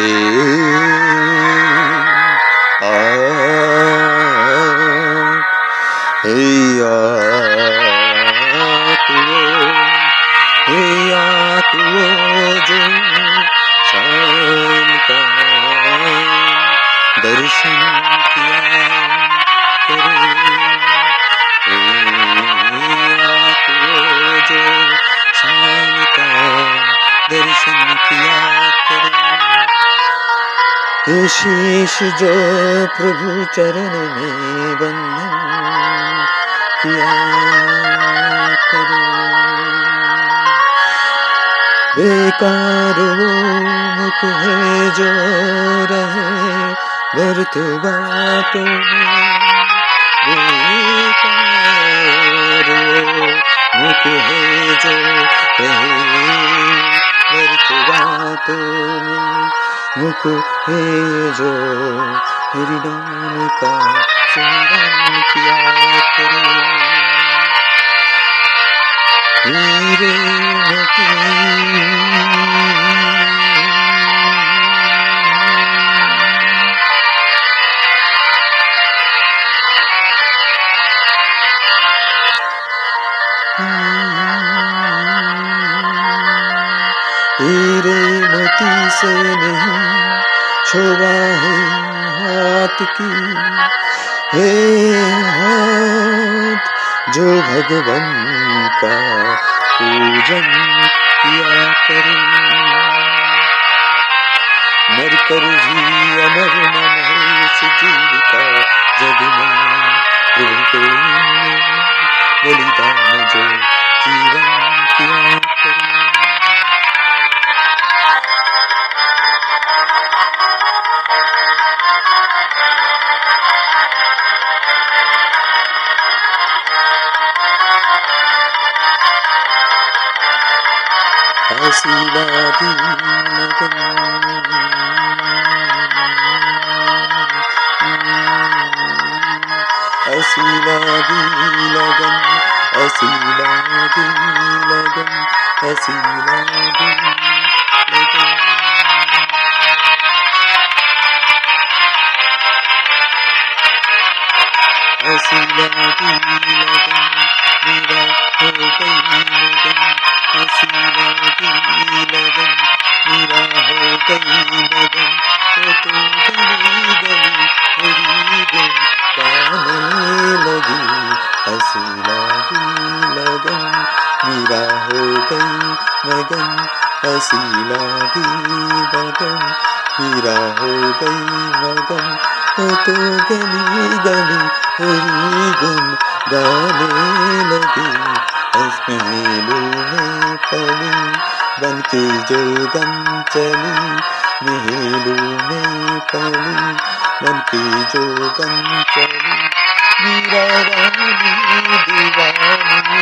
Hey. करे शीश जो प्रभु चरण में बंधन किया करे। बेकार वो मुख है जो रहे व्यर्थ बातों बेकार वो मुख है जो रहे व्यर्थ बातों मुख है जो मेरी नाम का सुमरन किया करे हीरे हीरे छोवा है हाथ की हे हाथ जो भगवान का पूजन किया करे। मर कर भी अमर न Asila di lagan, asila di lagan, asila di lagan. हो गई मगन आशीर्वादी लगन मेरा हो गई मगन तो गली गली हरी गुन गाने लगी महलों में पली बन के जोगन चली महलों में पली बन के जोगन चली मीरा रानी दीवानी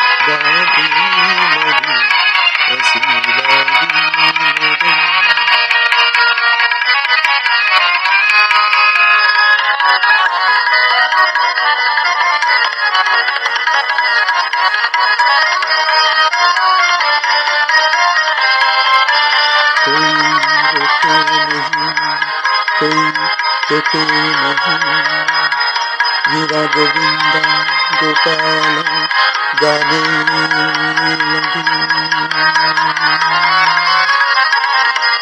टोके नहीं मेरा गोविंदा गोपाल गाने लगी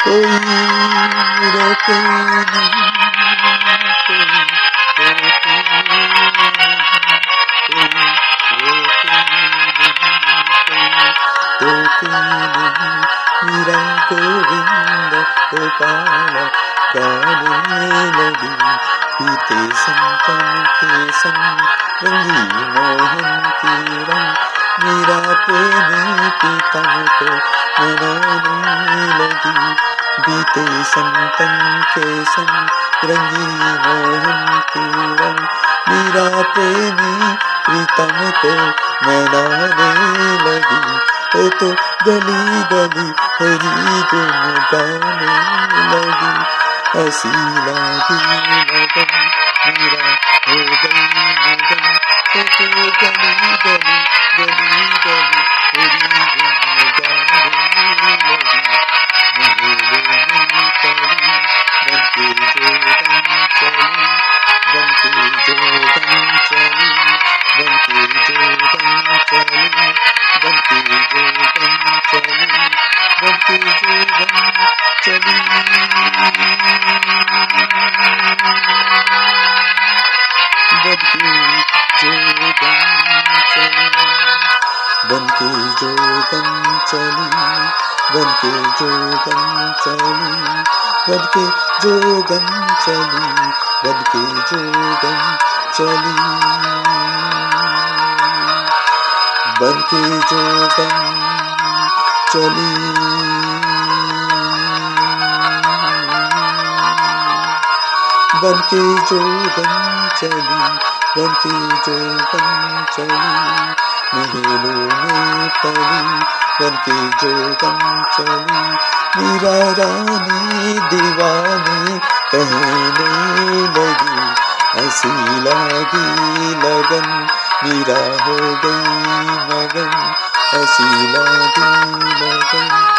कोई रोके नहीं कोई टोके नहीं कोई रोके नहीं कोई टोके नहीं मेरा गोविंद गोपाल गाने लगी पीते संतन के संग रंगी मोहन की रंग मेरा प्रेमी प्रीतम को मनाने लगी बीते संतन के संग रंगी मोहन की रंग मेरा प्रेमी प्रीतम को मनाने लगी ओ तो गली गली हरी गुन गाने लगी 啊西啦，嘀啦噔，嘀啦，嘀噔，嘀噔，嘀嘀嘀嘀嘀嘀嘀嘀嘀嘀。बन के जोगन चली, बन के जोगन चली, बन के जोगन चली। बन के जोगन चली। बन के जोगन चली, बन के जोगन चली। महलों में पड़ी चली मीरा रानी दीवानी, कहने लगी, ऐसी लगी लगन मीरा हो गई मगन ऐसी लगी लगन।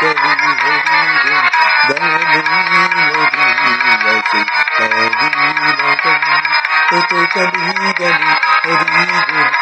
Thank you.